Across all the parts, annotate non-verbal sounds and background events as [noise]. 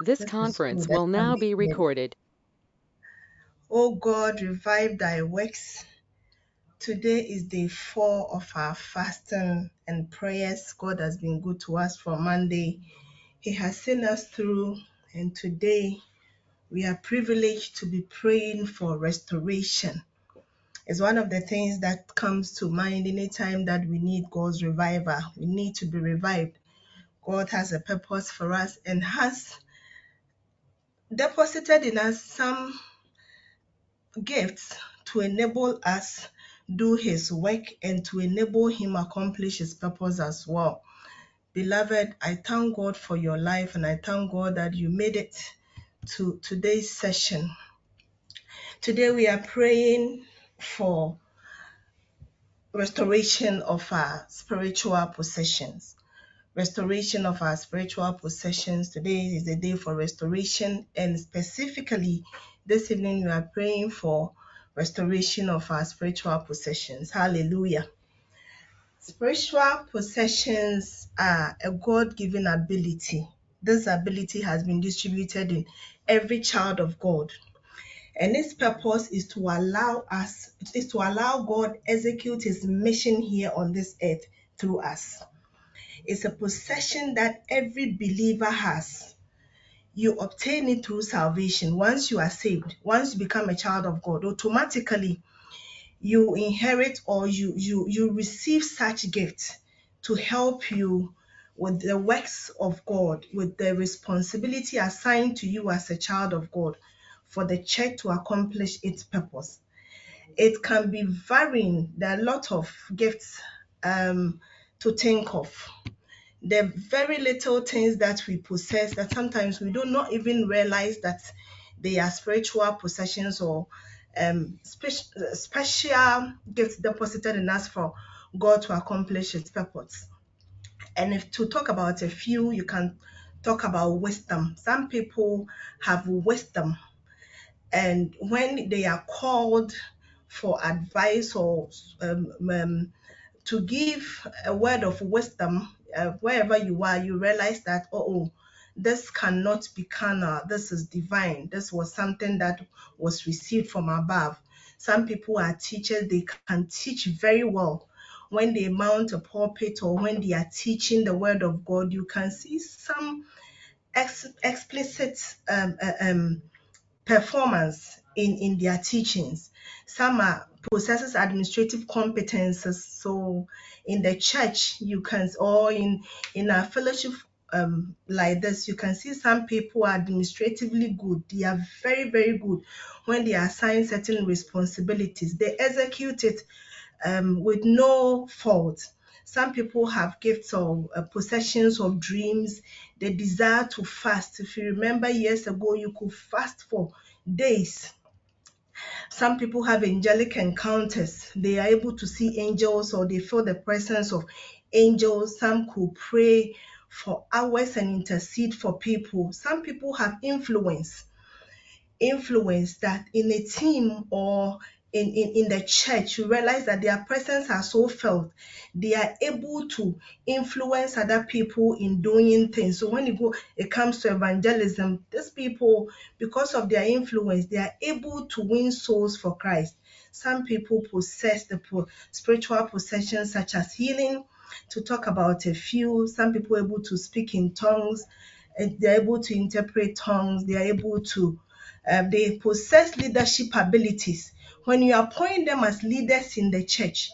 This conference will now be recorded. Oh God, revive thy works. Today is day four of our fasting and prayers. God has been good to us from Monday. He has seen us through, and today we are privileged to be praying for restoration. It's one of the things that comes to mind anytime that we need God's revival. We need to be revived. God has a purpose for us and has deposited in us some gifts to enable us do his work and to enable him accomplish his purpose as well. Beloved, I thank God for your life and I thank God that you made it to today's session. Today we are praying for restoration of our spiritual possessions. Restoration of our spiritual possessions. Today is the day for restoration, and specifically this evening we are praying for restoration of our spiritual possessions. Hallelujah. Spiritual possessions are a God given ability. This ability has been distributed in every child of God. And its purpose is to allow us, is to allow God execute his mission here on this earth through us. It's a possession that every believer has. You obtain it through salvation. Once you are saved, once you become a child of God, automatically you inherit or you you you receive such gifts to help you with the works of God, with the responsibility assigned to you as a child of God for the church to accomplish its purpose. It can be varying. There are a lot of gifts um, to think of. Are very little things that we possess that sometimes we do not even realize that they are spiritual possessions or um, spe- special gifts deposited in us for God to accomplish His purpose. And if to talk about a few, you can talk about wisdom. Some people have wisdom, and when they are called for advice or um, um, to give a word of wisdom uh, wherever you are, you realize that, oh, this cannot be carnal, this is divine. This was something that was received from above. Some people are teachers, they can teach very well. When they mount a pulpit or when they are teaching the word of God, you can see some ex- explicit um, uh, um, performance in, in their teachings. Some are possesses administrative competences. So in the church, you can or in in a fellowship um, like this, you can see some people are administratively good. They are very very good when they are assigned certain responsibilities. They execute it um, with no fault. Some people have gifts of uh, possessions of dreams. They desire to fast. If you remember years ago, you could fast for days. Some people have angelic encounters. They are able to see angels or they feel the presence of angels. Some could pray for hours and intercede for people. Some people have influence influence that in a team or in, in, in the church, you realize that their presence are so felt. They are able to influence other people in doing things. So when you go, it comes to evangelism, these people, because of their influence, they are able to win souls for Christ. Some people possess the spiritual possessions such as healing. To talk about a few, some people are able to speak in tongues, they're able to interpret tongues, they are able to um, they possess leadership abilities. When you appoint them as leaders in the church,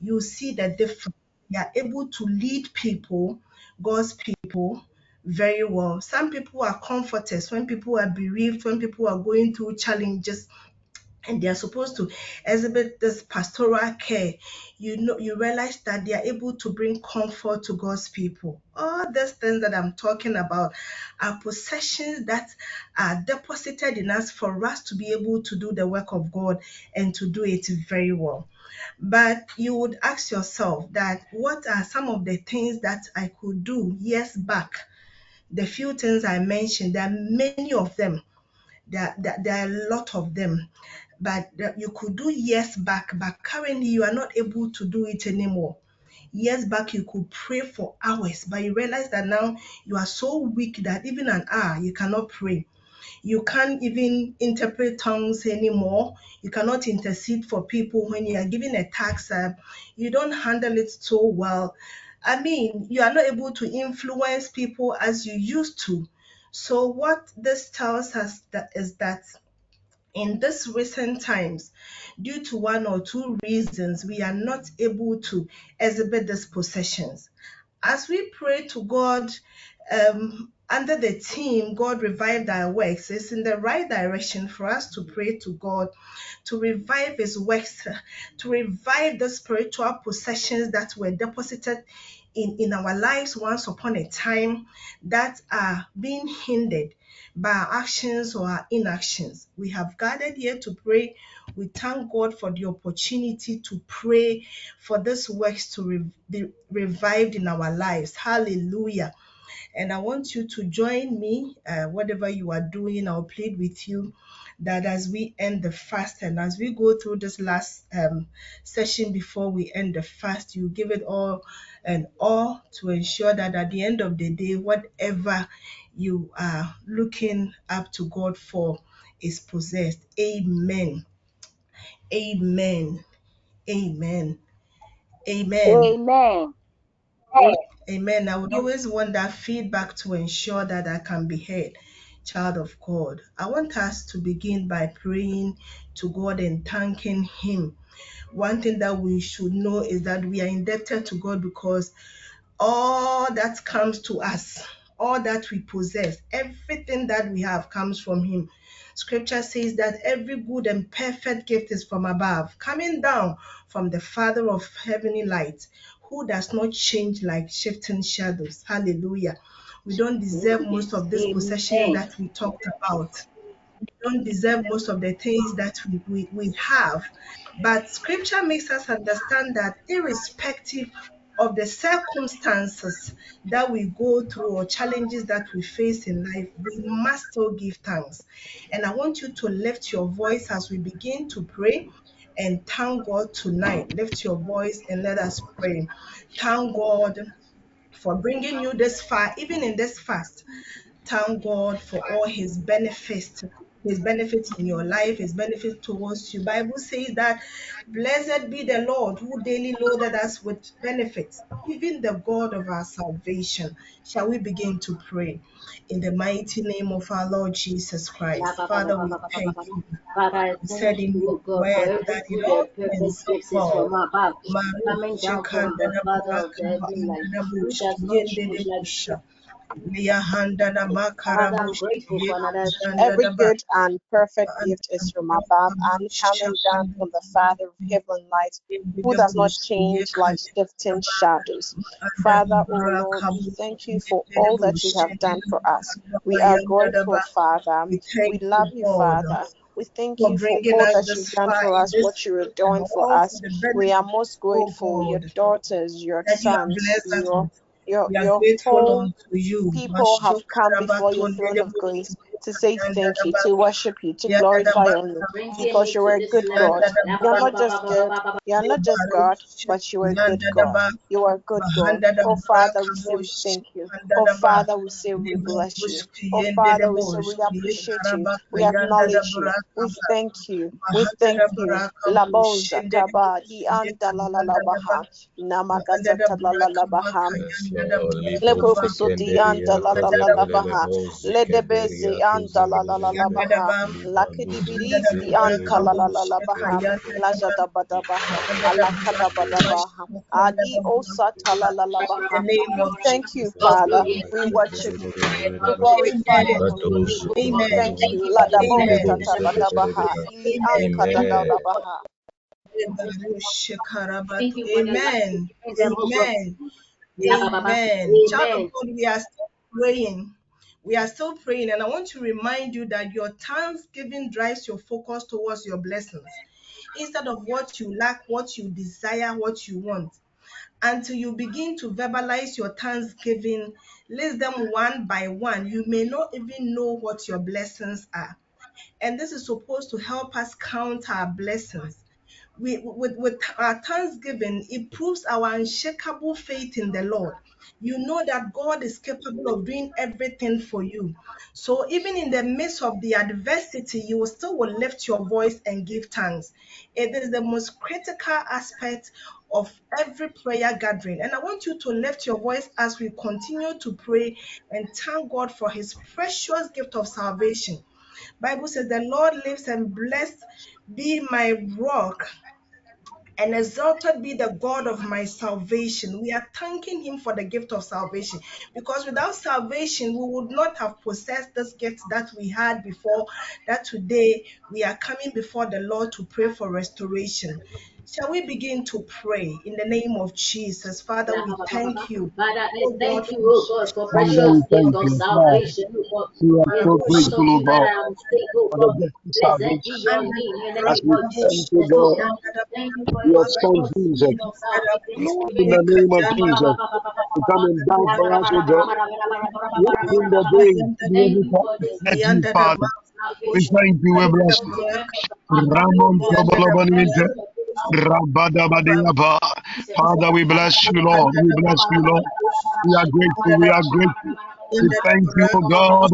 you see the difference. They are able to lead people, God's people, very well. Some people are comforters when people are bereaved, when people are going through challenges and they are supposed to exhibit this pastoral care. You know you realize that they are able to bring comfort to god's people. All these things that i'm talking about are possessions that are deposited in us for us to be able to do the work of god and to do it very well. But you would ask yourself that what are some of the things that i could do? Years back. The few things i mentioned there are many of them. There, there, there are a lot of them but you could do years back, but currently you are not able to do it anymore. years back you could pray for hours, but you realize that now you are so weak that even an hour you cannot pray. You can't even interpret tongues anymore. You cannot intercede for people when you are given a tax. Uh, you don't handle it so well. I mean, you are not able to influence people as you used to. So, what this tells us that is that in this recent times, due to one or two reasons, we are not able to exhibit these possessions. As we pray to God um, under the team, God revived our works, it's in the right direction for us to pray to God to revive His works, [laughs] to revive the spiritual possessions that were deposited in, in our lives once upon a time that are being hindered by our actions or our inactions. We have gathered here to pray. We thank God for the opportunity to pray for this works to re- be revived in our lives. Hallelujah. And I want you to join me, uh, whatever you are doing, I'll plead with you that as we end the fast and as we go through this last um, session before we end the fast, you give it all and all to ensure that at the end of the day, whatever you are looking up to God for is possessed. Amen. Amen. Amen. Amen. Amen. Amen. I would always want that feedback to ensure that I can be heard, child of God. I want us to begin by praying to God and thanking Him. One thing that we should know is that we are indebted to God because all that comes to us, all that we possess, everything that we have comes from Him. Scripture says that every good and perfect gift is from above, coming down from the Father of heavenly light, who does not change like shifting shadows. Hallelujah. We don't deserve most of this possession that we talked about. We don't deserve most of the things that we, we, we have. But scripture makes us understand that irrespective of the circumstances that we go through or challenges that we face in life, we must still give thanks. And I want you to lift your voice as we begin to pray and thank God tonight. Lift your voice and let us pray. Thank God for bringing you this far, even in this fast. Thank God for all His benefits, His benefits in your life, His benefits towards you. Bible says that blessed be the Lord who daily loaded us with benefits, even the God of our salvation. Shall we begin to pray in the mighty name of our Lord Jesus Christ? Father, we thank you. You said in you, your O God, for word that it all and perfect ends gift is well. from above, Maru coming down from the shekanda na Father of baraka the heavenly light, bahanda who bush does not yende de change like busha. Liya handa na makara Father, I'm grateful for another Every good and perfect gift is from above and coming down from the Father of heaven light, who does not change like shifting shadows. Father, oh O baraka Lord, we thank you for all that you have done for us. We are grateful. Father. We love you, you, Father. We thank you for all that you've done for us, what you're and doing for us. We are most oh grateful. Your daughters, your you have sons, your. Your your grateful whole unto you. people have come before your throne of grace to say thank you, to worship you, to glorify you, because you to are a good. God. You are not just good, you are not just God, but you are a good God. You are a good God. Oh Father, we say we thank you. Oh Father, we say we bless you. Oh Father, we say we appreciate you. We acknowledge you. We thank you. We thank you. Bahandadabra, Kabush, Laboza kaba di anda la la la baha namakazata la la la baha. Kabaka, Yes, Lord. Le Libo Yandadabra, prokusoti anda la la la la baha. Kozelelebo Le debezi Zikeberia anda la la la la Kozelelebo baha. Yandadaba, La Liba kidibiris di anta la la Buzuketelebo la la baha. Shikelebo La jada bada baha. Liba Ala kada bada Buzukelebo baha. Adi osata la la la In the baha. name We of thank you, Jesus. Father. We We thank you. worship you. We glorify Amen. your holy name. We Amen. thank you. La dabo Amen. zata bada baha. Ili Amen. anka da da Amen. la baha. Thank you for the life you Amen. give them, oh God. Amen. Amen. Child of Amen. God, we are still praying. We are still praying, and I want to remind you that your thanksgiving drives your focus towards your blessings. Instead of what you lack, what you desire, what you want. Until you begin to verbalize your thanksgiving, list them one by one. You may not even know what your blessings are. And this is supposed to help us count our blessings. we, with, with our thanksgiving, it proves our unshakable faith in the Lord. You know that God is capable of doing everything for you. So even in the midst of the adversity, you will still will lift your voice and give thanks. It is the most critical aspect of every prayer gathering. And I want you to lift your voice as we continue to pray and thank God for his precious gift of salvation. Bible says the Lord lives and blessed be my rock and exalted be the God of my salvation. We are thanking Him for the gift of salvation because without salvation, we would not have possessed this gift that we had before. That today we are coming before the Lord to pray for restoration. Shall we begin to pray in the name of Jesus? Father, we thank you. Father, Oh thank you, oh God, for Father, precious gift of salvation, oh We are so are grateful, O worshiping that God, I am saved, oh for the gift of salvation. in the As name we of thank Jesus, you, oh God, God. Thank you for for your your son Jesus. gift of salvation. Lord, in the name of Jesus, to come and die for us, O God. Yes, in the day, Thank you to for this let gift Father. of We salvation. thank you, we bless you. the gift of salvation, Ramon oh Father, we bless you, Lord. We bless you, Lord. We are grateful. We are grateful. We thank you, O God,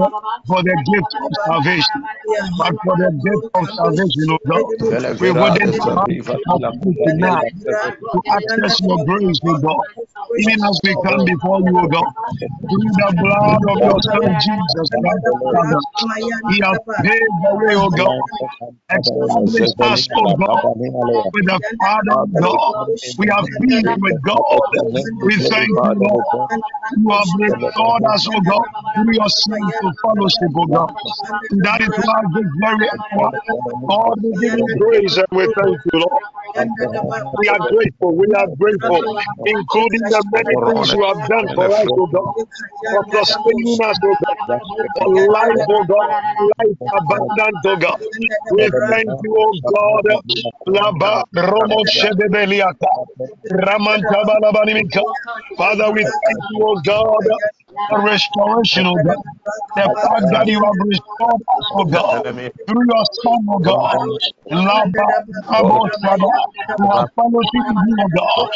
for the gift of salvation. But for the gift of salvation, O God, we wouldn't de have sativa the la opportunity copenia now la to access your grace, O God. Even as we come before you, O God, through the blood of your Son Jesus Christ, Father, He has paved the way, O God, established us, O God, with the Father of God. We have peace with God. We thank you, Lord. You have restored us, O God, through your to fellowship, O God. And that is why this very hour, God, we give praise and we thank you, Lord. We are grateful. We are grateful, including the many things you have done for us, O God, for sustaining us, O God, for life, O God, life abundant, O God. We thank you, O God. Laba Romo Shedebeliata. Ramantaba Father, we thank you, O God, for restoration, O God. The fact that you have restored us, O God, through your Son, O God. Laba Rabo Sada, who has fellowship with you, O God,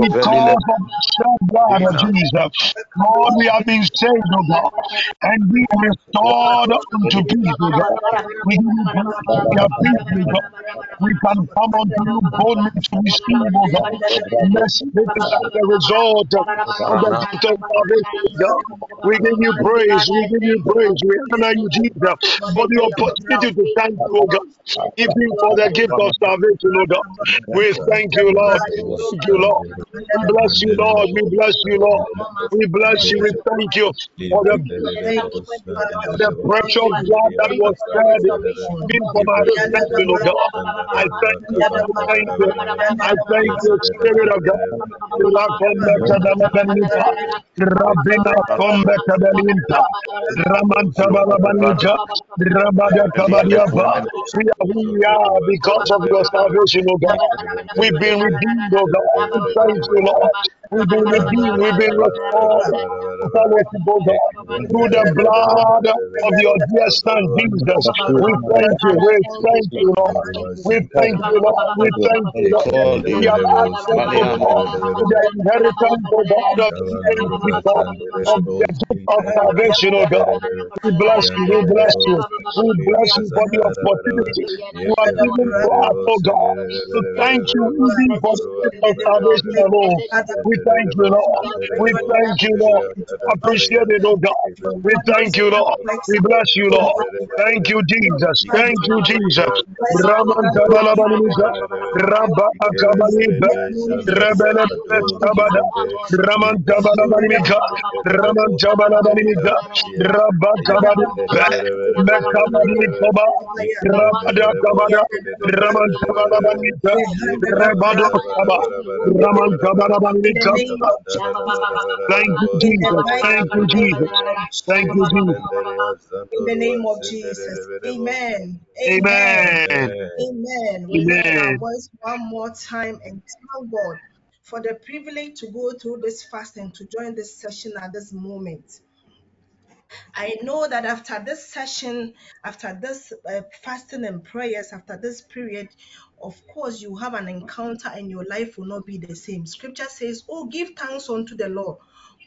because of the blood of Jesus. Lord, we have been saved, O God, and be restored unto peace, O God. We. We peace, O God. We can come unto you boldly to receive, O God. Is as a result of the of salvation, O God. We give you praise. We give you praise. We honor you, Jesus, for the opportunity to thank you, O God. Even for the gift of salvation, O God. We thank you, Lord. Thank you, Lord. We bless you, Lord. We bless you, Lord. We bless you. We thank you for the the precious blood that was shed God. for my redemption, oh God. I thank you. I thank you. I thank you, Spirit of God. Rabada kabadiapa. We are we are because of your salvation, oh God. We've been redeemed, oh God. Thank you, Lord. We've been redeemed. We've been restored. Through the blood of your dear son, Jesus. We thank you. We thank you, Lord. We thank you, Lord. We thank you, Lord. We have access, to the inheritance, oh God, of the because of of salvation, oh God. We bless you. We bless you. We bless you for the opportunity you have given to us, oh God, to thank you even for the salvation alone. We thank you, Lord. We thank you, Lord. Appreciate it, oh God. We thank you, Lord. We bless you, Lord. Thank you, Jesus. Thank you, Jesus. Raman Raman Raman of Thank you, Jesus. Thank you, Jesus. Thank you, Jesus. in the name of Jesus. Amen. Amen. Amen. Amen. We lift our voice one more time and thank God for the privilege to go through this fast and to join this session at this moment. I know that after this session, after this uh, fasting and prayers, after this period of course, you have an encounter and your life will not be the same. Scripture says, Oh, give thanks unto the Lord,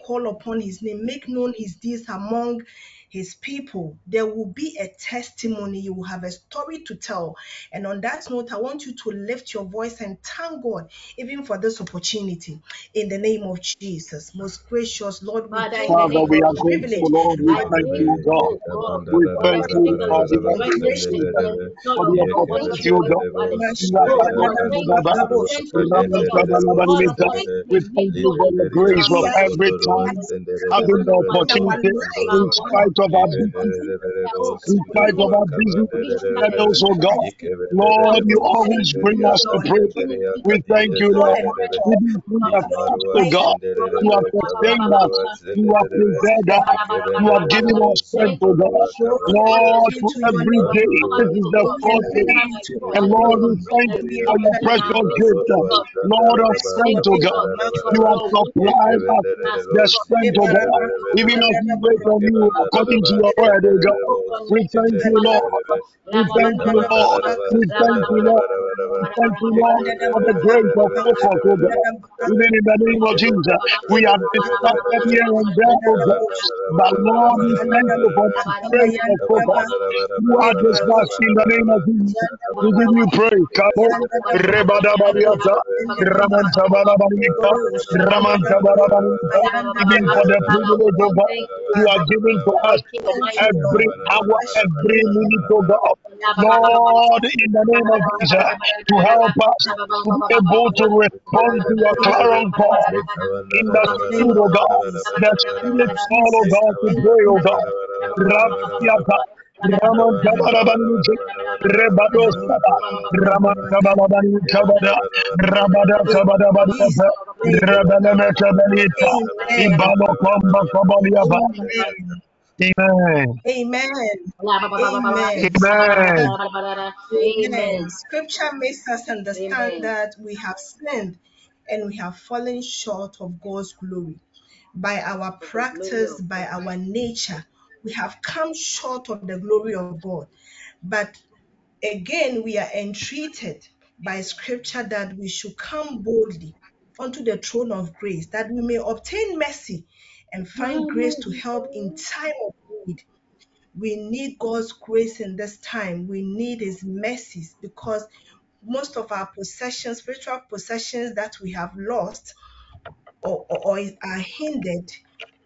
call upon his name, make known his deeds among his people. There will be a testimony, you will have a story to tell. And on that note, I want you to lift your voice and thank God even for this opportunity in the name of Jesus. Most gracious Lord, we Father, thank Father, you we for are the grateful. Lord. We thank you, God. We thank you for the restoration restoration. and joy for of the your word opportunity, O God. your father. You are Father, we are grateful for the centuries of Raman the Lord. Kabalaban God Lita. Almighty, We we thank you for praise. grace of every time having the opportunity in spite of our you Oh, in spite of our busy schedules, oh God. Lord, you always bring us to pray. We thank you, Lord. Through the fast, oh God, you have sustained us. You have preserved us. You have given us strength, oh God. Lord, for every day, this is the fourth day. And Lord, we thank you for your precious gift. Lord of strength, oh God. You have supplied us the strength, oh God. Even as we wait on you oh according to your word, oh God. We thank you, Lord. We thank you, Lord. We thank you, Lord. We thank you, Lord, for the grace of focus, oh God. Even in the name of Jesus, we have distracted here and there, oh God. But Lord, we thank you for the grace of focus. You are much in the name of Jesus. We give you praise. Kabo, Rebadabadiata, Ramantabarabarika, Ramantabarabarika. Even for the privilege of God you are giving to us every hour, every minute, oh God. Lord, in the name of Jesus, to help us to be able to respond to your clarion call in the spirit, oh God. The spirit call, oh God, to pray, oh God. Rabbiata, Raman Kabarabanuje, Rebados Kaba, Raman Kabaraban Kabada, Rabada Kabada Rabana Ibano Kabaliaba. Amen. Amen. Amen. Amen. Amen. Amen. Scripture makes us understand Amen. that we have sinned and we have fallen short of God's glory. By our For the glory practice, by our nature, we have come short of the glory of God. But again, we are entreated by scripture that we should come boldly unto the throne of grace, that we may obtain mercy and find grace to help in time of need. We need God's grace in this time. We need His mercies because most of our possessions, spiritual possessions that we have lost or, or, or are hindered,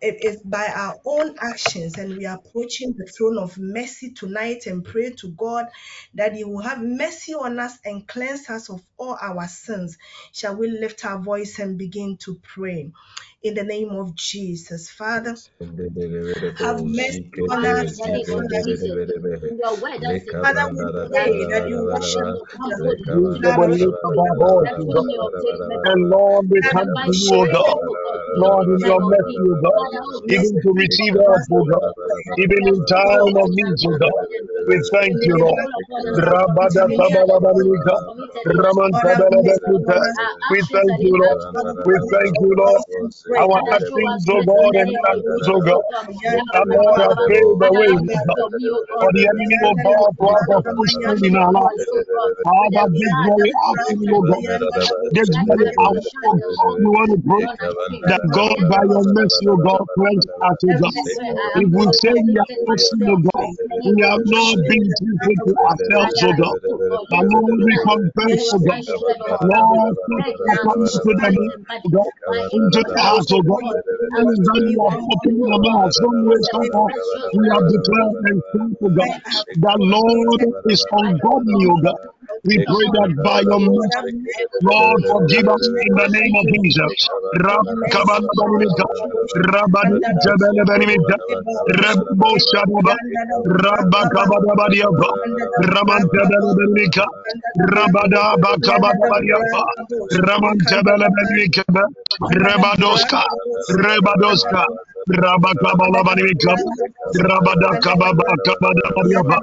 it is by our own actions. And we are approaching the throne of mercy tonight and pray to God that He will have mercy on us and cleanse us of all our sins. Shall we lift our voice and begin to pray? In the name of Jesus, Father, have mercy on us Father, we pray that you wash us And Lord, we come to you, God. God, to help Lord, in your mercy. O God. Even to receive help, us, O God. you and we Even in time of need, O God. And. We thank you, Lord. Rabada and tell you Raman our We thank you, Lord. We thank you, Lord. and pray. Our actions, O God, and of inactions, O God. The Lord has paved the way, for the enemy, Have O mercy God, to have a Wash in our life. Father, this very afternoon, O God, this very God, we want to pray that. God, by your of mercy, O God, cleanse us, O God. I If we say we are cleansing O God, we of have not Been truthful to ourselves, O God. The Lord, we confess, O God. Lord, put to the name and of body, God. Into the emotions, O God. From opened you, our oh God, mouths, some the somehow, we have declared and said to God Oh, Lord is ungodly, O God. We pray that by your mercy, Lord, forgive us in the name of Jesus. Rabakabalabaninika, Rabadijabelebeninika, Rebboshadaba, Rabakabadabadiaba, Ramantebelebeninika, Rabadabakabadabadiaba, Ramantebelebeninika, Rebadoska, Rebadoska, Rabakabalabarika, Rabadakababakabadabariaba.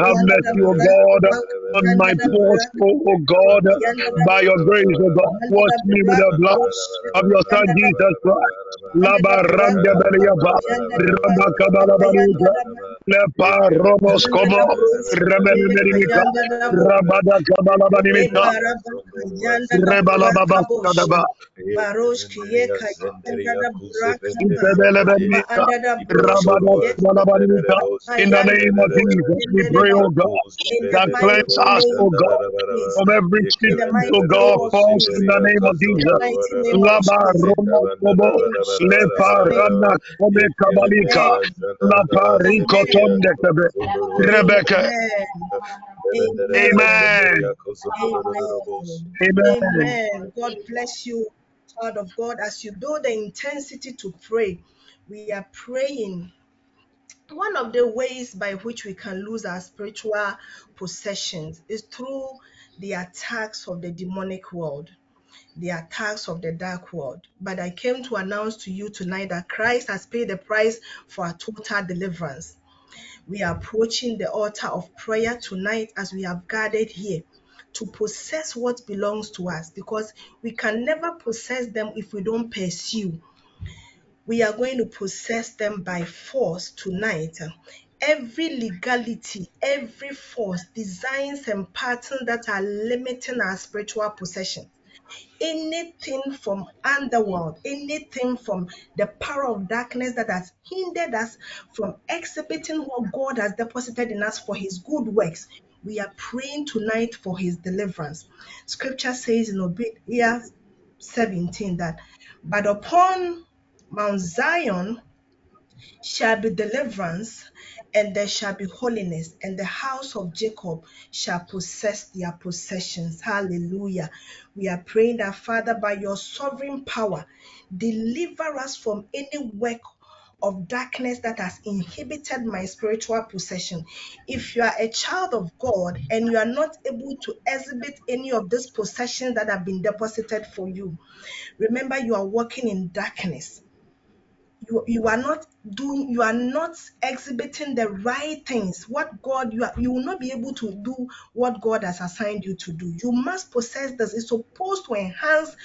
Have mercy, O God, on my post, O God, by your grace, O God. Wash me with the blood of your Son Jesus Christ. Laba Rande Beliaba, Rabakabalabarika, Lepa Romos Como, In the name of Jesus, we pray, O God, that cleanse us, O God, from every In the O God, falls in the name of Jesus. Laba. Roma Kobo, Lepa. Rana Kome Kabalika. Lapa Riko Amen. Rebecca. Amen. Amen. Amen. God bless you, child of God. As you do the intensity to pray, we are praying. One of the ways by which we can lose our spiritual possessions is through the attacks of the demonic world, the attacks of the dark world. But I came to announce to you tonight that Christ has paid the price for our total deliverance. We are approaching the altar of prayer tonight as we have gathered here to possess what belongs to us because we can never possess them if we don't pursue. We are going to possess them by force tonight. Every legality, every force, designs, and patterns that are limiting our spiritual possession anything from underworld, anything from the power of darkness that has hindered us from exhibiting what God has deposited in us for his good works. We are praying tonight for his deliverance. Scripture says in Obadiah 17 that, but upon Mount Zion shall be deliverance, and there shall be holiness, and the house of Jacob shall possess their possessions. Hallelujah. We are praying that, Father, by your sovereign power, deliver us from any work of darkness that has inhibited my spiritual possession. If you are a child of God and you are not able to exhibit any of these possessions that have been deposited for you, remember you are walking in darkness you, you are not doing you are not exhibiting the right things. What god you are you will not be able to do what god has assigned you to do. You must possess this. It's supposed to enhance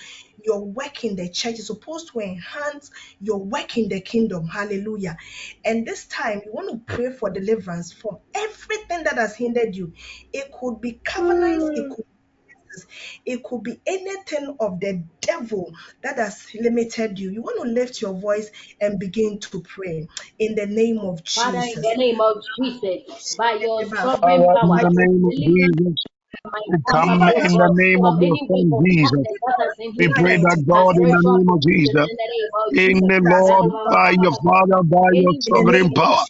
your work in the church. It's supposed to enhance your work in the kingdom. Hallelujah. And this time you want to pray for deliverance from everything that has hindered you. It could be covenants. It mm. could it could be anything of the devil that has limited you. You want to lift your voice and begin to pray in the name of Father, in Jesus. the name of Jesus, by your sovereign Father, in power, the name of Jesus, my we come in the name of your Son Jesus. darkness that has We pray that God, in the name of Jesus, in the name of in Jesus. the Lord, by your Father, by your Any In the name sovereign power,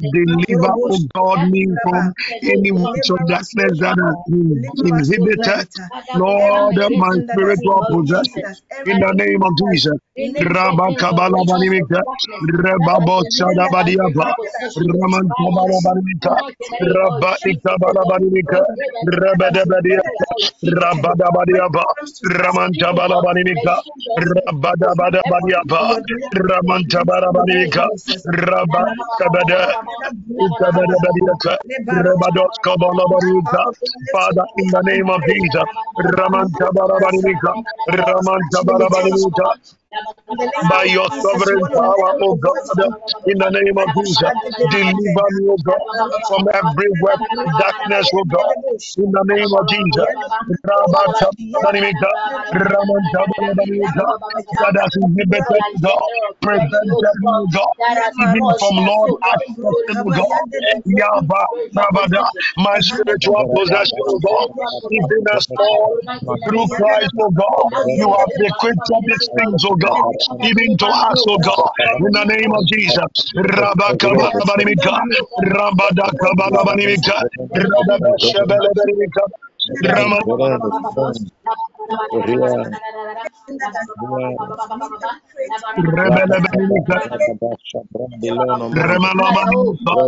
deliver, devil oh God, me from any works of Deliver my us, O darkness that has been inhibited, tonight. Father, we come Lord, my in the name spiritual possession. In the name of Jesus. Any limited curtains of us, witchcraft of Rabakabalabanimika, darkness that has everything inhibited that our has Rababosadabadiaba, spiritual inhibited possession. our By spiritual your possession, Ramantabalabanimika, tonight in the name of Jesus, oh God, we Rabaikabalabanimika, pray that the that has Father, hindered Rabadabadiaba, oh God, limited. When Rabadabadiaba, it comes to speak, oh success, God, that Ramantabalabanimika, Jesus will go. Every Rabadabadabadiaba, for your weakness that deliverance is in the name of Jesus. Rabakabada, Ikabadabadiaka, Rabadoskabalabanimika. Father, in the by your sovereign power, O voice God, in the name of Jesus. Deliver me, O God, from every of darkness, O God, in the name of Jesus. That has inhibited God, oh prevented me, God, even from us, Lord oh God, Yava, Rabada, my spiritual possession, O God, even as in the through Christ, O God, you have from bequeathed these things, O God, even to us, O God, in the name of Jesus. You from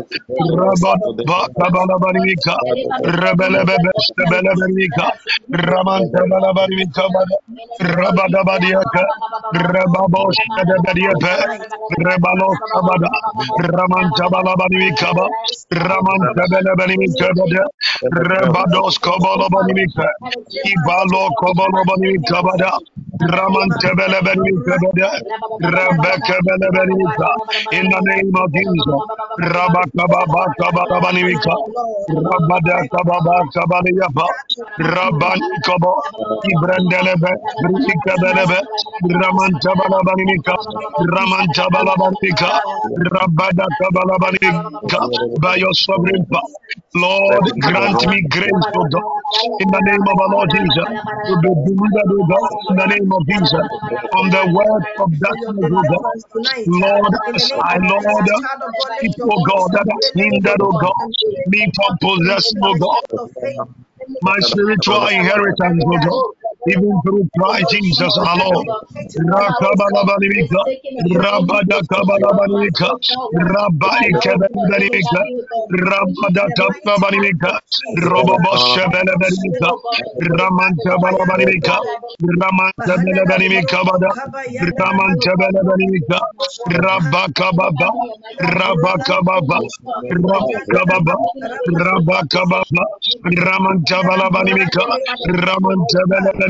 Rabadakabalabanimika, Rabadashabalabanimika, in the name Raman. Ramantabalabarika, Rebecca Belebenika, in the name of Jesus. Rabakababakababanika, Rabadakababakabaliyapa, Rabanikaba, Ibrandelebe, Brikabelebe, Ramantabalabanika, Ramantabalabanika, Rabadakabalabanika, by your sovereign power. Lord, grant me grace, O God, in the name of our Lord Jesus, to be delivered, O God, in the name of Jesus, from the word of darkness, O God. Lord, I, Lord, child God, that hindered, voice God, me from possessing, oh God, my spiritual inheritance, oh God, even through Christ Jesus our Lord. Rakabalabalika, Rabadakabalabalika, Rabaikebelebelika, Rabadakabalika, Roboboshabelebelika, Ramantabalabalika, Ramantabelebelika, Ramantabelebelika, Rabakababa, Rabakababa, Rabakababa, Rabakababa, Ramantabalabalika, Ramantabalabalika,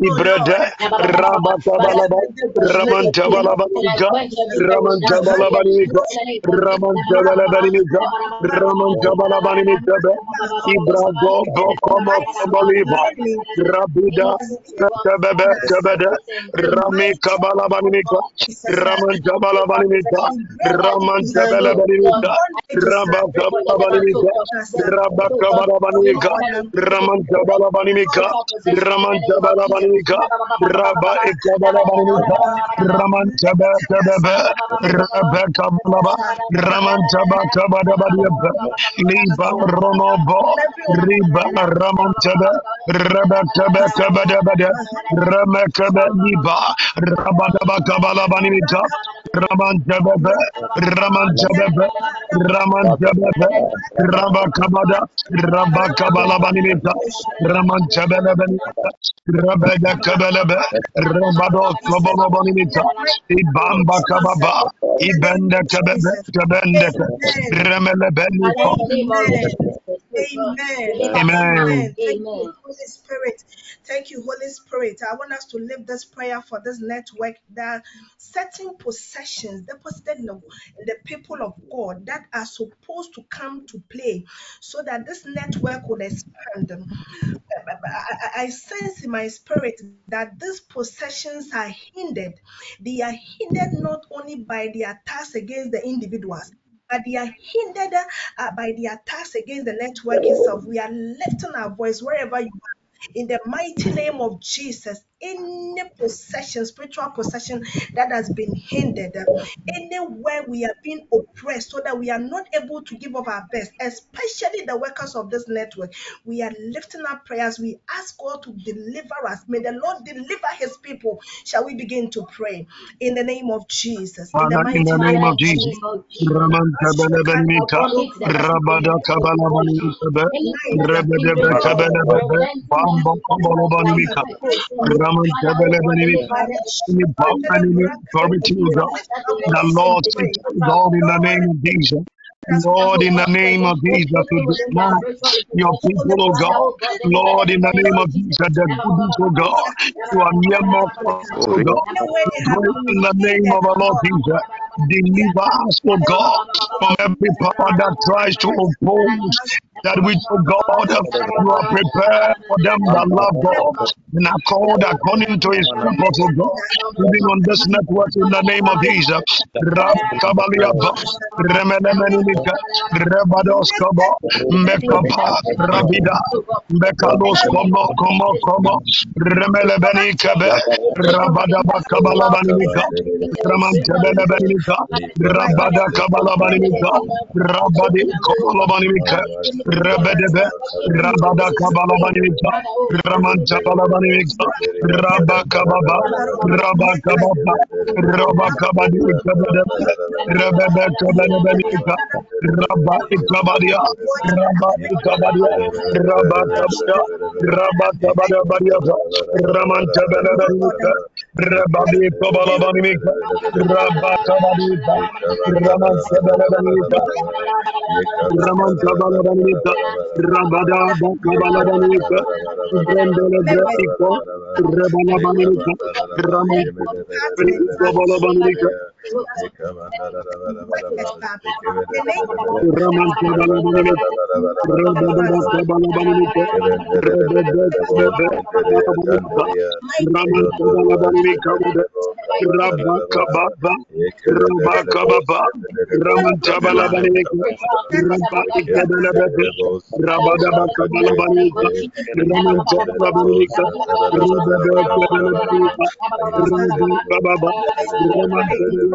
Ramantabalabalika, the highest Ramantabalabalika, grace Ramantabalabalika, Ramantabalabalika, Ibrago, Bokomo, Koboliva, Rabida, Kabebe, Kabede, Rami Kabalabalika, Ramantabalabalika, Ramantabalabalika, Rabakabalabalika, Rabakabalabalika, Ramantabalabalika, Ramantabalabalika, Rabba Ikabalabalika, Ramantabakababa, Rabakabalaba, Ramantabakabadabadiaba, Liba Ronobo, Riba Ramantaba, Rabakabakabadabada, Ramakaba Liba, Rabadabakabalabalika, Ramantababa, Ramantababa, Ramantababa, Rabakabada, Rabakabalabalika, Ramantabalabalika, Rabada Kabalaba, Rabado Kobalabalika, Ibamba Kababa, Ibanda Kababa, Jesus. Kabanda, Amen. Ramelabelika. Amen. Amen. Amen. Amen. Thank you, Holy Spirit. Thank you, Holy Spirit. I want us to live this prayer for this network that certain possessions deposited in the, in the people of God that are supposed to come to play so that this network will expand. I, I- I sense in my spirit that these possessions are hindered. They are hindered not only by the attacks against the individuals, but they are hindered uh, by the attacks against the network itself. We are lifting our voice wherever you are. In the mighty name of Jesus, any possession, spiritual possession that has been hindered, uh, anywhere we are being oppressed so that we are not able to give up our best, especially the workers of this network, we are lifting up prayers. We ask God to deliver us. May the Lord deliver his people. Shall we begin to pray in the name of Jesus? In the in the name of of Jesus, Jesus. Raman Kabalabalika, Rabada Kabalabalika, Rebedebe Kabalabe, Bamba Kabalabalika, Raman Kabalabalika, any power and any authority, O God, the Lord. God, in the name of Jesus. Lord, in the name of Jesus, to deny your people, oh God. Lord, in the name of Jesus, the goodness, oh God, you are near more oh God. Anywhere I they have pray been in the name of our Lord Lord, Jesus, deliver us, oh God, from every power that tries to oppose that which, oh God, you are prepared for them that love God and are called according to his purpose, oh God. Even on this network, in the name of Jesus, Remenemenika, Rebados Mekapa, Rabida, Komo, Komo, Rabada Rabadi Rabedebe, Rabada Kabalabanita, Ramanta Balabanita, Rabakababa, Rabakababa, Rabakabadita, Rabebe Kabalabanita, Rabba Ikabadia, Rabba Ikabadia, Rabba Kabada, Rabba Kabada Bariata, Ramanta Balabanita, Rabbi Kobalabani Rabba Kabani Raman Sabalabani Raman Kabalabani Rabada Kabalabani Brandele Brasiko Rabalabani Raman Kabalabani Rabba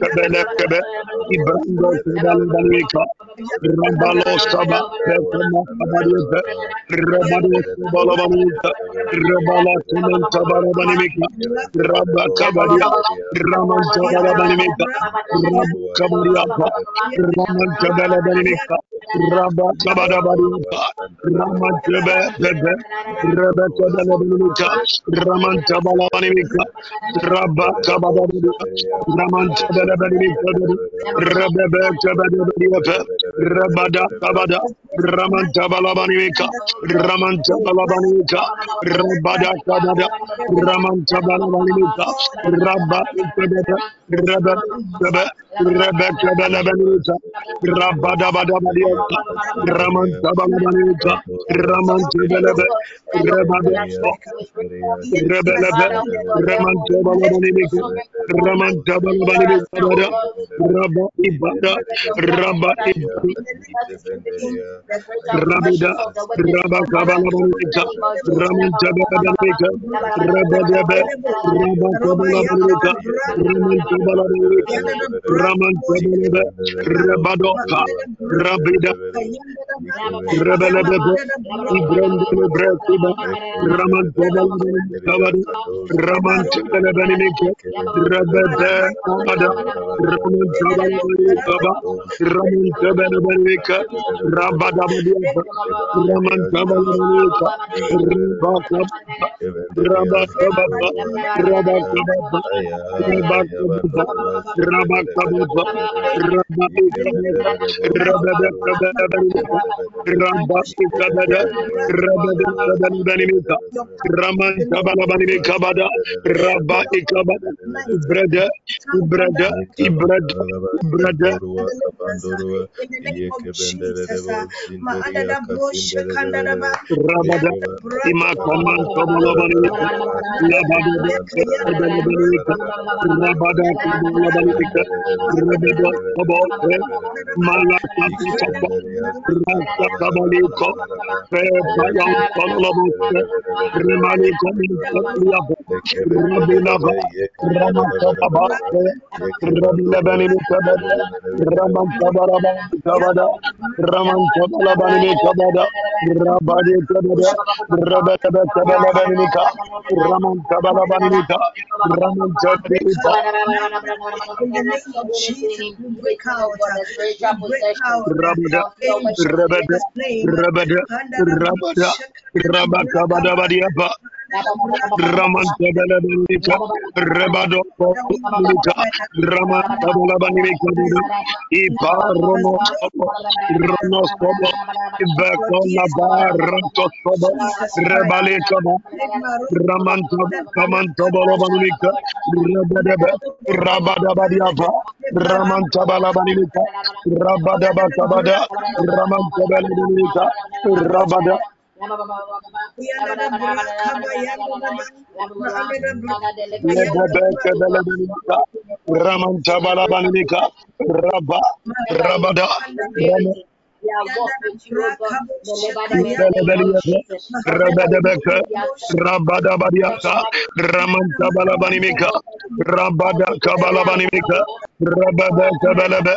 Kebelekebe, Ibrando Rabba Rabada Kabada Ramanta Balabanika Ramanta Balabanika Rabada Kabada Ramanta Balabanika Rabba Rabba Rabba Rebecca Balabanuta, Rabadabadabadia, Raman Tabalabanuta, Raman Tibelebe, Rebadesco, Rebelebe, Raman Tabalabanic, Raman Tabalabanic, Rabba Ibada, Rabba Rabida, Rabba Kabalabanuta, Raman Tabalabanic, Rabba Rabba Kabalabanuta, Raman Tabalabanuta, Raman Rebelebe, Rabida, Rebelebe, Ibrandele, Raman Rebelebe, Raman Rebelebe, Raman Rebelebe, Raman Rebelebe, Rabada, Raman Rebelebe, Rabada rebeda kabote malaka tikapa rasta kabaliko pe payan kalabote remani komita liyabo rebeda ba ramata kabote rebeda bani mikabada raman kabaraba kabada raman kabala bani mikabada rabadi kabada rabada kabala bani mika raman kabala bani mika raman kabala bani mika In the name of Jesus, we break out. We break out. Rabada, In Rabada, Ramantabalabanika, Rebado, Nika, Ramantabalabanika, Ipa Ronoskopo, Ronoskopo, Ibekona Barantoskopo, Jesus Rebalikaba, Ramantaba, Kamantobalabanika, Rebedebe, Rabadabadiapa, Ramantabalabanika, Ramantabalabanika, Rabada, Ramantabalabanika, Rabba, Rabada, Rama, We are walk with you, O God. Rabadabadiaka, Ramantabalabanimika, Rabada Kabalabanimika, Rabada Kabalaba,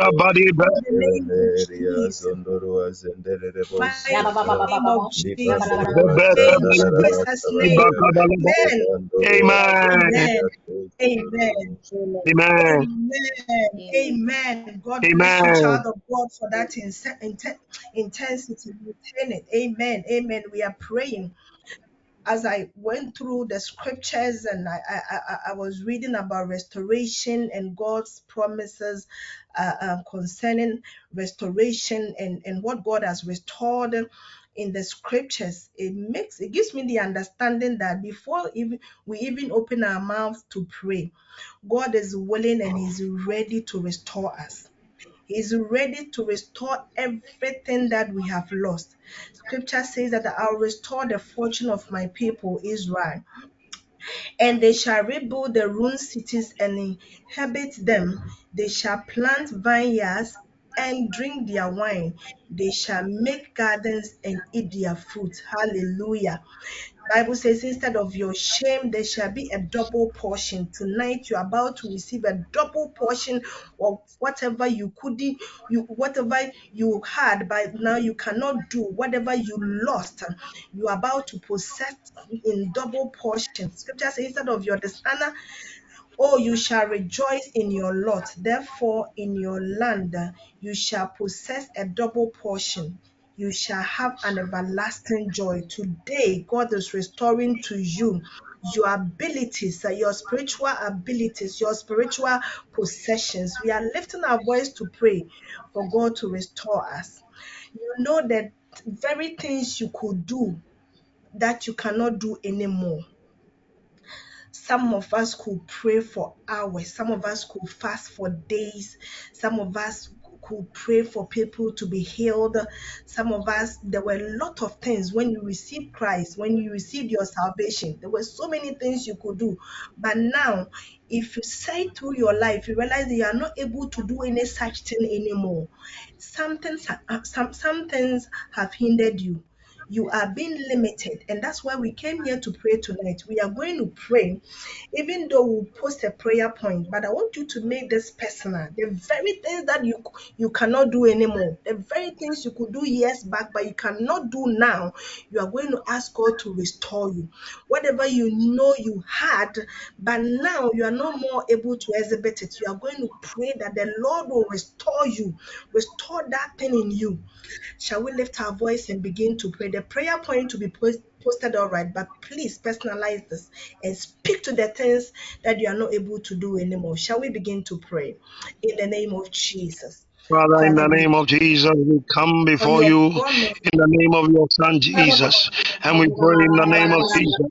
Rabadiba, In the name of Jesus. name of Jesus. In Jesus' name. Amen. Amen. Amen. Amen. Amen. Amen. God bless you, Amen. child of God, for that inse- inten- intensity. Retain it. Amen. Amen. We are praying. As I went through the scriptures and I, I, I, was reading about restoration and God's promises uh, um, concerning restoration and, and what God has restored in the scriptures, it makes it gives me the understanding that before even we even open our mouths to pray, God is willing and He's ready to restore us. He's ready to restore everything that we have lost. Scripture says that I'll restore the fortune of my people, Israel, and they shall rebuild the ruined cities and inhabit them. They shall plant vineyards and drink their wine. They shall make gardens and eat their fruit. Hallelujah. Bible says, instead of your shame, there shall be a double portion. Tonight, you're about to receive a double portion of whatever you couldn't, you whatever you had, but now you cannot do. Whatever you lost, you are about to possess in double portion. Scripture says, instead of your dishonor, Oh, you shall rejoice in your lot. Therefore, in your land you shall possess a double portion. You shall have an everlasting joy. Today, God is restoring to you your abilities, uh, your spiritual abilities, your spiritual possessions. We are lifting our voice to pray for God to restore us. You know that very things you could do that you cannot do anymore. Some of us could pray for hours. Some of us could fast for days. Some of us could pray for people to be healed. Some of us, there were a lot of things when you received Christ, when you received your salvation. There were so many things you could do. But now, if you say through your life, you realize that you are not able to do any such thing anymore. Some things, some, some things have hindered you you are being limited. And that's why we came here to pray tonight. We are going to pray, even though we'll post a prayer point, but I want you to make this personal. The very things that you you cannot do anymore, the very things you could do years back, but you cannot do now, you are going to ask God to restore you. Whatever you know you had, but now you are no more able to exhibit it. You are going to pray that the Lord will restore you, restore that thing in you. Shall we lift our voice and begin to pray? The prayer point to be post- posted all right, but please personalize this and speak to the things that you are not able to do anymore. Shall we begin to pray in the name of Jesus? Father, in the name of Jesus, we come before you in the name of your Son Jesus, and we pray in the name of Jesus.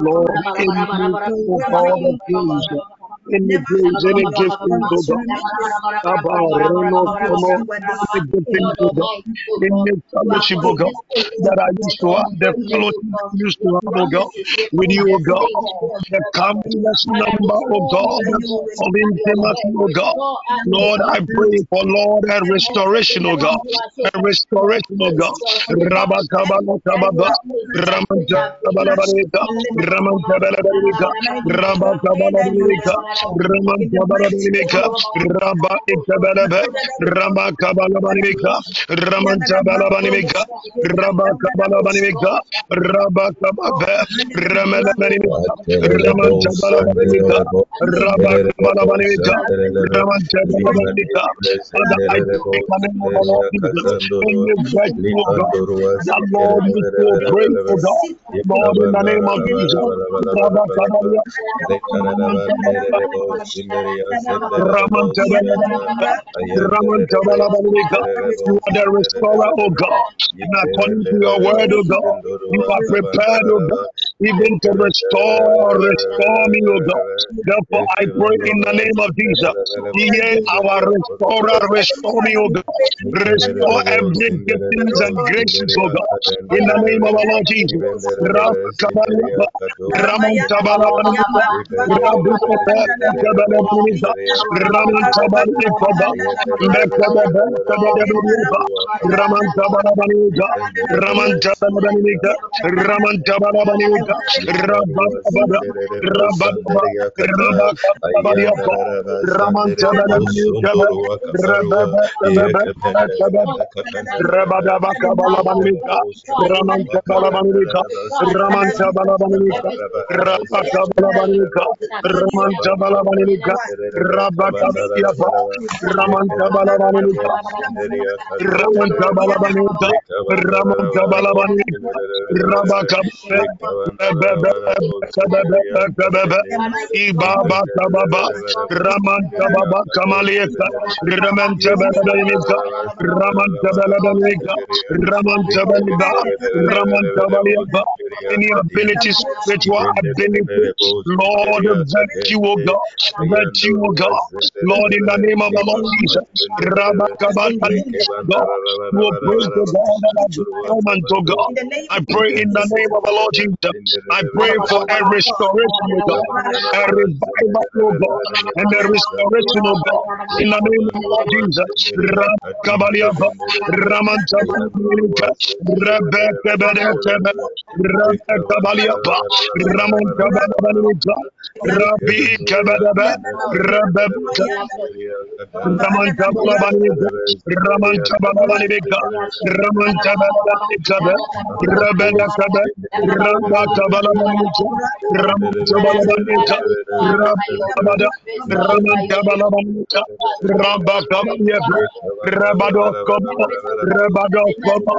Lord, any gift, your oh word God of grace, any grace, any giftings, oh to God, remain the same. Abba, You Reno, Como, are the any same. giftings, oh God, any fellowship, oh God, that I used to have, the fellowship I used to have, oh God, with you, oh God, the countless number, oh God, that you will of intimacy, oh God. Lord, I pray for Lord and restoration, oh God. And restoration, oh God. Rabakabalakababa, Ramantabalabalika, Ramantabalabalika, Rabakabalabilika, in the mighty name Ramantabalabalika, of Rabba Ikabalabe, Rabakabalabalika, Ramantabalabalika, Rabakabalabalika, Rabakababe, Ramalabalika, Atelelebo Ramantabalabalika, sandelelebo indelelebo Rabakabalabalika, sandelelebo Ramantabalabalika. librandele Father, I pray in the of the Lord virtue, oh God, Lord Lord, in the name of Jesus. Rabba bala You are the restorer, oh sandelelebo God. And according to your word, oh God, you are prepared, oh kabandara God, even to restore, restore me, oh God. Therefore, I pray in the name of Jesus. Yea, our restorer, restore me, oh God. Restore every giftings and graces, oh God. In the name of our Lord Jesus. Rabba Raman Tabalabalika, Rabu Tabalabalika, Raman Raman Raman Rabababa, Rabababa, Rabababa, Raman Kababa, Kababa, Kabalabalika, Raman Tabalabalika, Raman Ibaba Kababa, Kamalieka, Ramantabalabalika, Ramantabalabalika, Ramantabaliba, Ramantabaliaba, any ability, spiritual ability, Lord, virtue, O God, virtue, O God, Lord, in the name of the Lord Jesus, Rabakabata, God, you will praise the God that has dormant, God. I pray in the name of the Lord Jesus. I pray for a restoration, O God, a revival, God, and a restoration, O God, in the name of Jesus. Kabadaba, Rabakabada, Ramantabalabalika, Rabakabaliaka, Rabadoskoba, Rabadoskoba,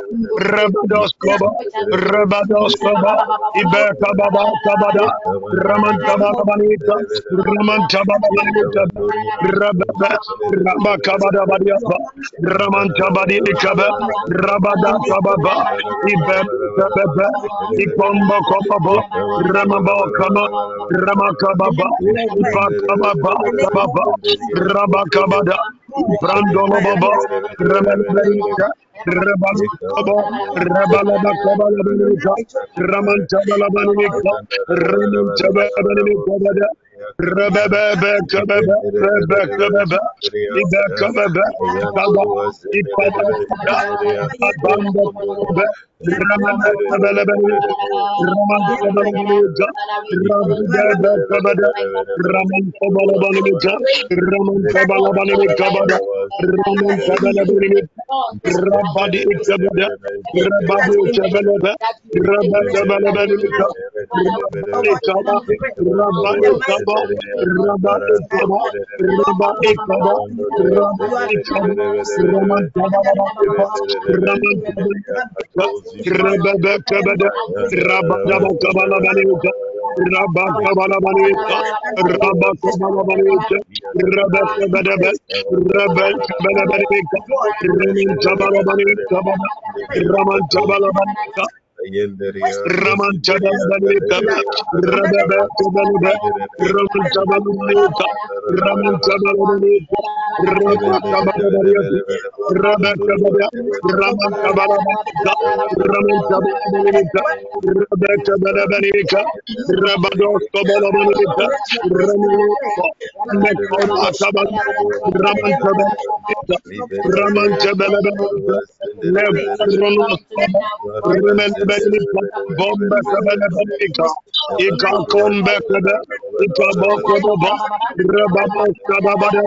Rabadoskoba, Rabadoskoba, Ibekababa Kabada, Ramantabalabalika, Ramantabalabalika, Rababa, Rabakabada Badiapa, Ramantabadi Ikaba, Rabada Kababa, Ibekababa, Ikomba Kobaba, Ramaba Kama, Ramakababa, Ipakababa, Kababa, Rabakabada, Brandolo Baba, Ramalabelika, Rabalababa, Rabalabakabalabelika, Ramantabalabalika, Ramantabalabalika, Rabababa, Kababa, Rabakababa, Ibakababa, Kaba, Ipadababa, Abamba, Ramanda Kabalabalika, Ramanda Kabalabalika, Rabda Kabada, Raman Kabalabalika, Raman Kabalabalika, Raman Kabalabalika, Rabadi Kabada, Rabadi Kabalaba, Rabba Kabalabalika, Rabba Kaba, Rabba Kaba, Rabba Kaba, Rabba Kaba, Rabba Kaba, Raman Kabalabalika, Raman Kabalabalika, Rabba Kabada, Rabba Kabalabalika, Rabba Kabalabalika, Rabba Kabalabalika, Rabba Kabadaba, Rabba Kabalabalika, Raman Kabalabalika, Raman Kabalabalika, Raman Kabalabalika, Rabba Kabalabalika, Raman Kabalabalika, Raman Kabalabalika, Rabba Kabalabalika, Rabba Kabada, Raman Kabalabalika, Raman Kabalabalika, Rabba Kabalabalika, Rabados Kabalabalika, Ramalika, Mekona Kabala, Raman Kabalabalika, Raman Kabalabalika, Lebaronos Remelabalika, Bomba Kabalabalika, Ika Kombe Kada, Ika Bokoboba, Rababos Kababada,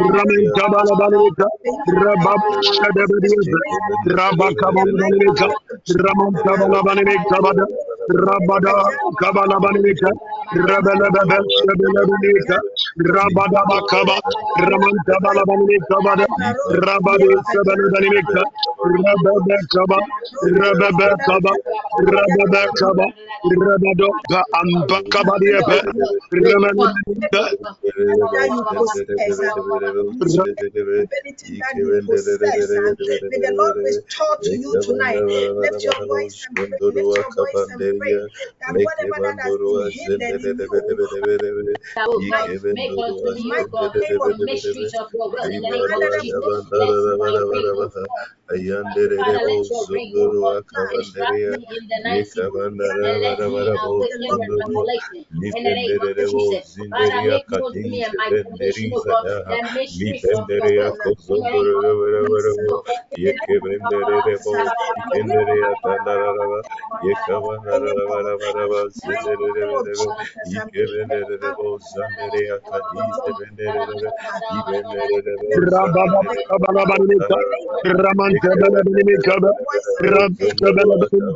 Raman Kabalabalika, Rababos Shadabadiza, Rabakabalabalika, Raman Kabalabalika, Rabada Kabalabalika, Rabelebebe Shadabadika, Rabada Bakaba, Raman Kabalabalika, Rabadi Kabalabalika, Rabebe Kaba, Rabebe Kaba, Rabebe Kaba, uh, uh, Lord restore to you tonight. Lift your voice and pray. And Oh make oh God, your oh your oh and Raman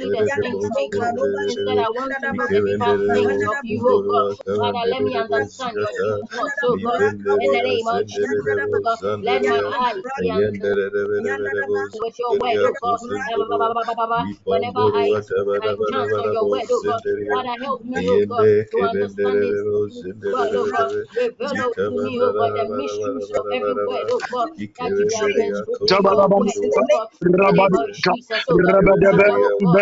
the things of God. Instead, I want to know the deeper things of you, oh God. Father, let me understand your deep thoughts, oh God. In the name of Jesus, oh God, let my eyes be understanding with your word, oh God. Whenever I I chance on your word, oh God. Father, help me, oh God, to understand oh God. Reveal to me, oh God, the mysteries of every word, oh God, that you have inscribed in oh God. In the name of Jesus, oh God.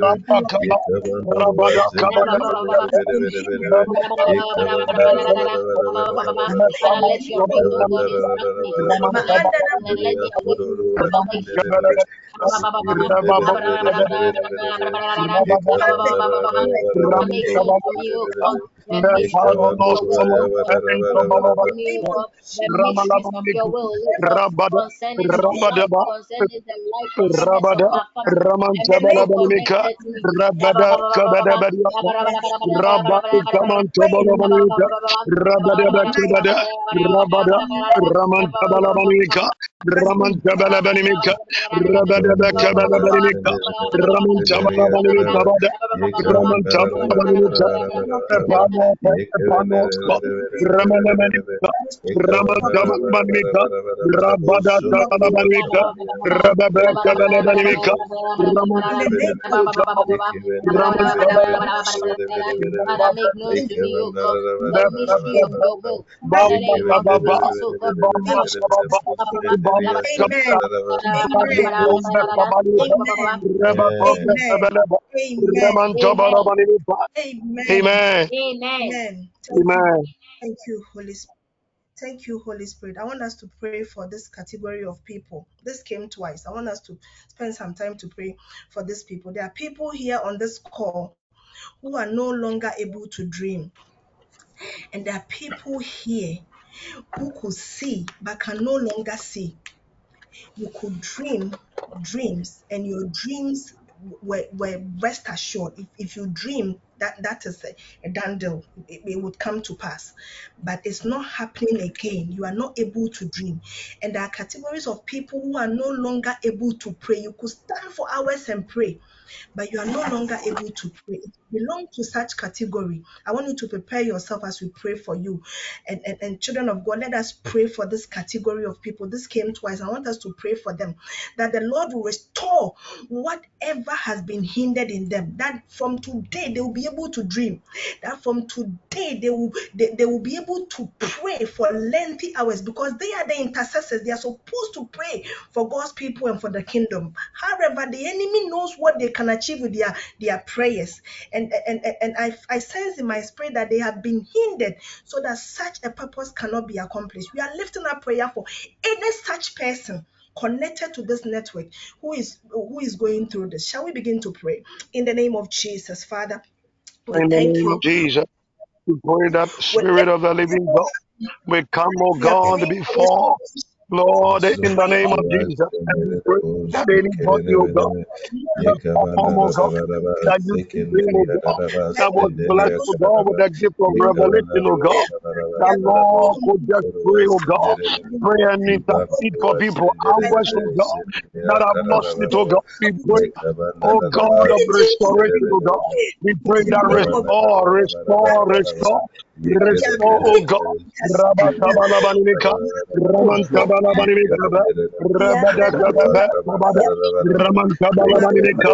Let your Rabadakaba, Father, let your season and let your my family, Raman Tabala Banimika, Rabada Kabala Banimika, Raman Tabala Banimika, Raman Tabala Banimika, Pano, Pano, Ramana Banimika, Raman Tabala Banimika, Rabada Tabala Banimika, Rabada Kabala Banimika, Raman Raman Father, make known to me, O God, the mystery of your will. Father, let it come to pass, O God. Amen. Amen. Amen. Amen. Thank you, Holy Spirit. Thank you, Holy Spirit. I want us to pray for this category of people. This came twice. I want us to spend some time to pray for these people. There are people here on this call who are no longer able to dream. And there are people here who could see but can no longer see. You could dream dreams, and your dreams were, were rest assured. If, if you dream, that, that is a, a done deal. It, it would come to pass. But it's not happening again. You are not able to dream. And there are categories of people who are no longer able to pray. You could stand for hours and pray, but you are no longer able to pray. Belongs to such category. I want you to prepare yourself as we pray for you. And, and, and children of God, let us pray for this category of people. This came twice. I want us to pray for them that the Lord will restore whatever has been hindered in them. That from today they will be able to dream. That from today they will they, they will be able to pray for lengthy hours because they are the intercessors. They are supposed to pray for God's people and for the kingdom. However, the enemy knows what they can achieve with their, their prayers. And, and, and, and I, I sense in my spirit that they have been hindered so that such a purpose cannot be accomplished. We are lifting up prayer for any such person connected to this network who is who is going through this. Shall we begin to pray in the name of Jesus, Father? We In the thank name you. of Jesus, we pray that Spirit of the living God, we come, oh God, before Lord, in the name of Jesus, and we pray that anybody, oh God, that perform, God, that you can bring, oh God, that was blessed, oh God, with the gift of revelation, oh God, that Lord. Could just pray, oh God, pray and intercede for people, hours, oh God, that have lost it, oh God. We pray, oh God of restoration, oh God. We pray that restore, restore, restore, oh God. Rabakabalabalika, Ramantabalabalika, Rabadakababa, Rabada, Ramantabalabalika,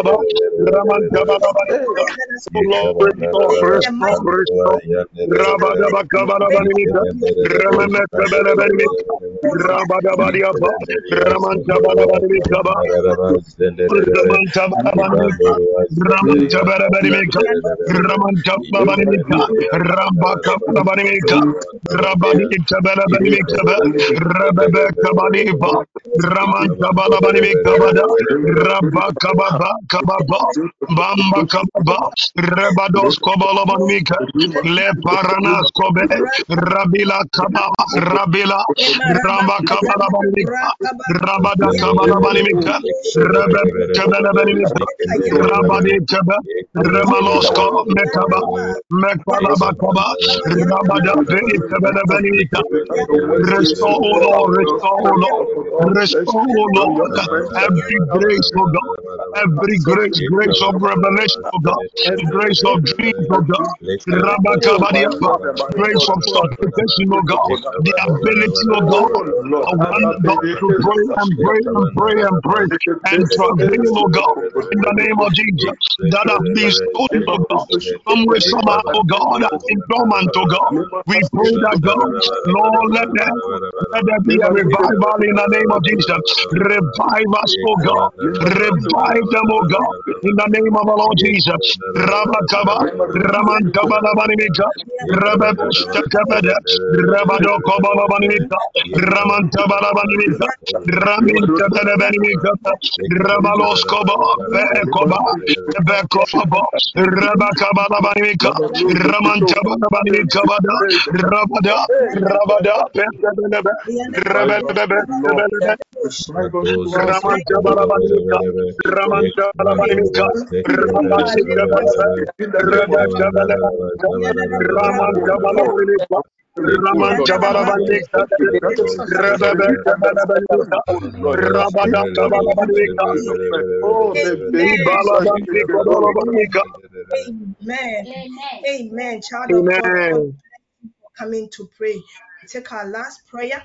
Ramantabalabalika. Oh Lord, restore, restore, restore. Ramantabalabalika, Ramantabalabalika, Ramantabalabalika, Ramantabalabalika, Rabakabalabalika, Rabadikabalabalika, Rababakabaliba, Ramantabalabalika, Rabakababa, Kababa, Bamba Kababa, Kobalabanika, Le Kobe, Rabila Kababa, Rabila, Ramba Kabalabanika, Rabada Kabalabanika, Rabba Kabalabanika, Rabadi Kaba, Remalosko, Mekaba, Mekalabakaba, Rabada Kabalabanika, Restore, O Lord, restore, O Lord, restore, every grace, O God, every grace, grace of revelation, O God, grace of dreams, O God, grace of supplication, O God, the ability, O God, of one God to pray and pray and pray and pray and travail, O God, in the name of Jesus, that have been stolen, O God, somewhere, somehow, O God, in dormant, O God. We pray that God, Lord, let them let there be a revival in the name of Jesus. Revive us, oh God. Revive them, oh God. In the name of the Lord Jesus. Rabakaba, Ramantaba Labanimika, Rababustakabada, Rabadokaba Labanimika, Ramantaba Labanimika, Ramintabada Labanimika, Rabaloskoba, Bekoba, Rabakaba Labanimika, Ramantaba Labanimika, Rabada, Rabada, Rabada, Rabada, Ramanthabalabanika, Raman Jabalabalika, Rebebe Jabalabalika, Rabada Jabalabalika, Ibalabalika, Balabalika. Amen. Amen. Amen. Child of God, coming to pray. Take our last prayer.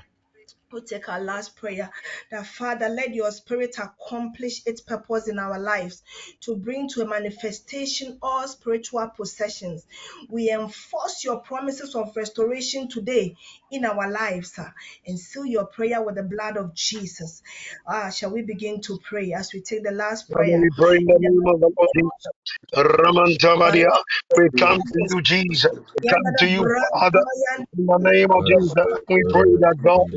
We'll take our last prayer. That Father, let your spirit accomplish its purpose in our lives to bring to a manifestation all spiritual possessions. We enforce your promises of restoration today in our lives sir, and seal your prayer with the blood of Jesus. Ah, shall we begin to pray as we take the last prayer? we pray in the name of the Lord Jesus. Raman we come to you, Jesus. We come to you, Father. In the name of Jesus, we pray that God,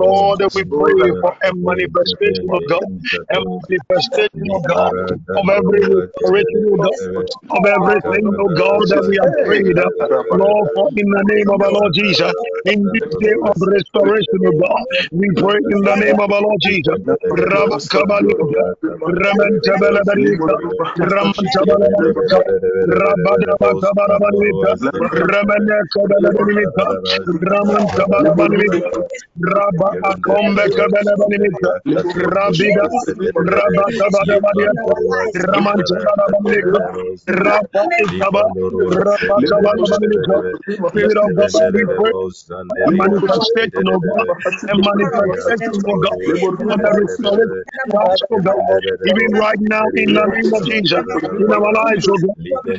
Lord, we pray for a manifestation of God, a manifestation of God, of every restoration of God, of everything, oh God, that we have prayed, uh, Lord, for in the name of our Lord Jesus, in this day of restoration of God, we pray in the name of our Lord Jesus. Rabakabalika, Ramantabalabalika, Ramantabalabalika, Rabadabakabalabalika, Ramanakabalabalika, Ramantabalabalika, Rabba Akombe Kabalabalika, Rabida, Rabakabalabalika, Ramantabalabalika, Rabba Ikaba, Rabakabalabalika, Spirit of God, we pray a manifestation of God, a manifestation of God, for the restoration Christ, oh God, even right now in the name of Jesus, in our lives, oh God.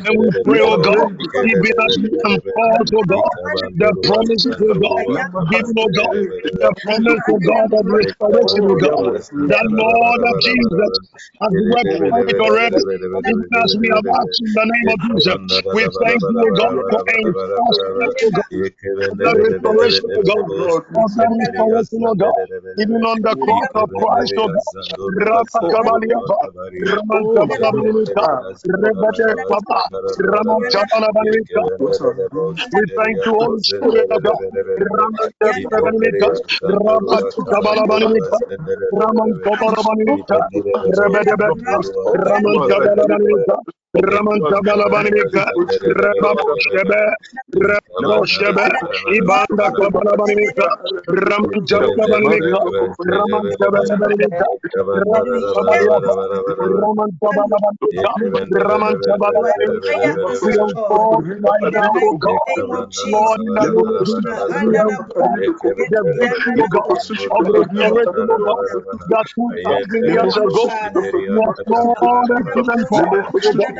And we pray, oh God, even as we unfold, oh God, the promises, oh God, given, oh God, the promise, oh God, of restoration, oh God, the Lord of Jesus has worked for it already. Even as we have asked in the name of Jesus, we thank you, God, for enforcement, God, the restoration, oh God, of the restoration, oh God, even on the cross of Christ, oh God. Rapa Kabaliaba, Raman Kabalabalika, Rebede Baba, Raman Kabalabalika. We thank you, Holy Spirit of God. Raman Kabalabalika, Raman Kabalabalika, Raman Kabalabalika, Rebede Baba, Raman Kabalabalika, Raman Kabalabalika, Rebabo Shebe, Rebabo Shebe, Ibanda Kabalabalika, Raman Kabalabalika, Raman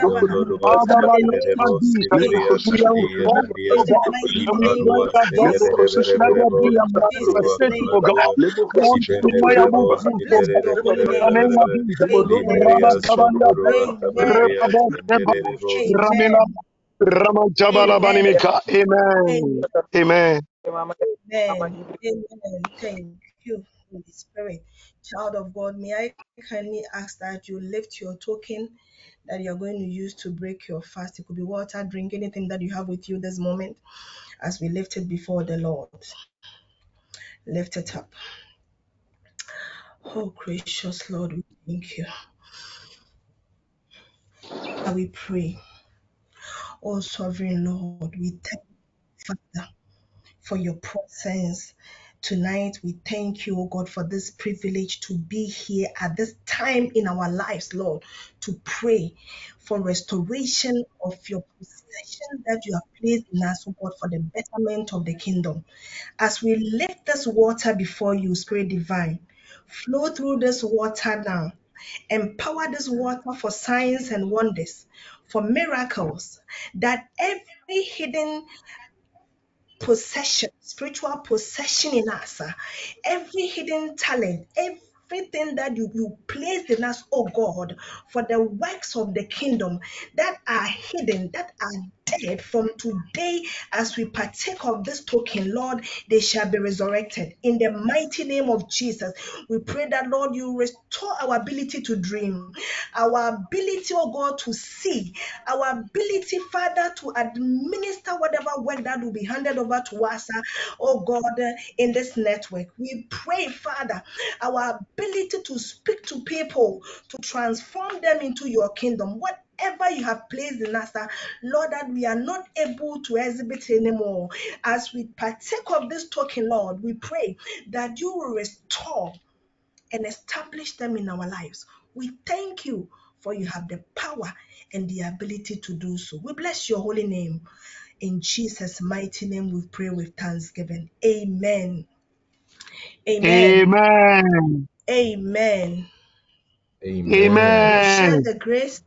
Kabalabalika, Raman Kabalabalika, Raman Kabalabalika, Raman Kabalabalika. We unfold right now, God. Lord, in the name of Jesus, we unfold the victory, God, of restoration, God, that 2,000 years ago was Lord and given for us, God. Father, by the name of Jesus, we unfold, God, and we pray that God, let there be a manifestation, God, unquenchable fruit, God. In the name of Jesus, Rabba Kabanya, Rebabo Sheba, Ramila, Rama Jabala Banimika. Amen. Amen. Amen. Amen. Thank you, Holy Spirit. Child of God, may I kindly ask that you lift your token that you're going to use to break your fast? It could be water, drink, anything that you have with you this moment as we lift it before the Lord. Lift it up. Oh, gracious Lord, we thank you. And we pray. Oh, sovereign Lord, we thank you, Father, for your presence. Tonight, we thank you, oh God, for this privilege to be here at this time in our lives, Lord, to pray for restoration of your possession that you have placed in us, oh God, for the betterment of the kingdom. As we lift this water before you, Spirit Divine, flow through this water now. Empower this water for signs and wonders, for miracles, that every hidden possession, spiritual possession in us, uh, every hidden talent, everything that you, you placed in us, oh God, for the works of the kingdom that are hidden, that are dead from today as we partake of this token, Lord, they shall be resurrected. In the mighty name of Jesus, we pray that, Lord, you restore our ability to dream, our ability, oh God, to see, our ability, Father, to administer whatever work that will be handed over to us, oh God, in this network. We pray, Father, our ability to speak to people, to transform them into your kingdom. What whatever you have placed in us, uh, Lord, that we are not able to exhibit anymore. As we partake of this token, Lord, we pray that you will restore and establish them in our lives. We thank you for you have the power and the ability to do so. We bless your holy name. In Jesus' mighty name, we pray with thanksgiving. Amen. Amen. Amen. Amen. Amen. Share the grace,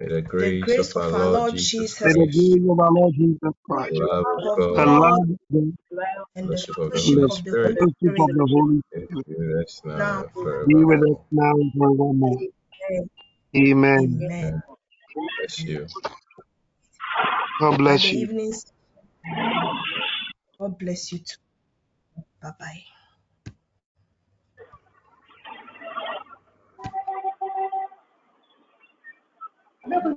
May the the grace grace of our Lord Jesus May Jesus, the grace of our Lord Jesus the Christ, love of of God, the love of God, and the fellowship of the fellowship Holy and the the fellowship of the Holy is Spirit with us now now be with us now and forevermore. and Amen. amen. Amen. Bless you. God bless the you. evenings, God bless you too. Bye bye. never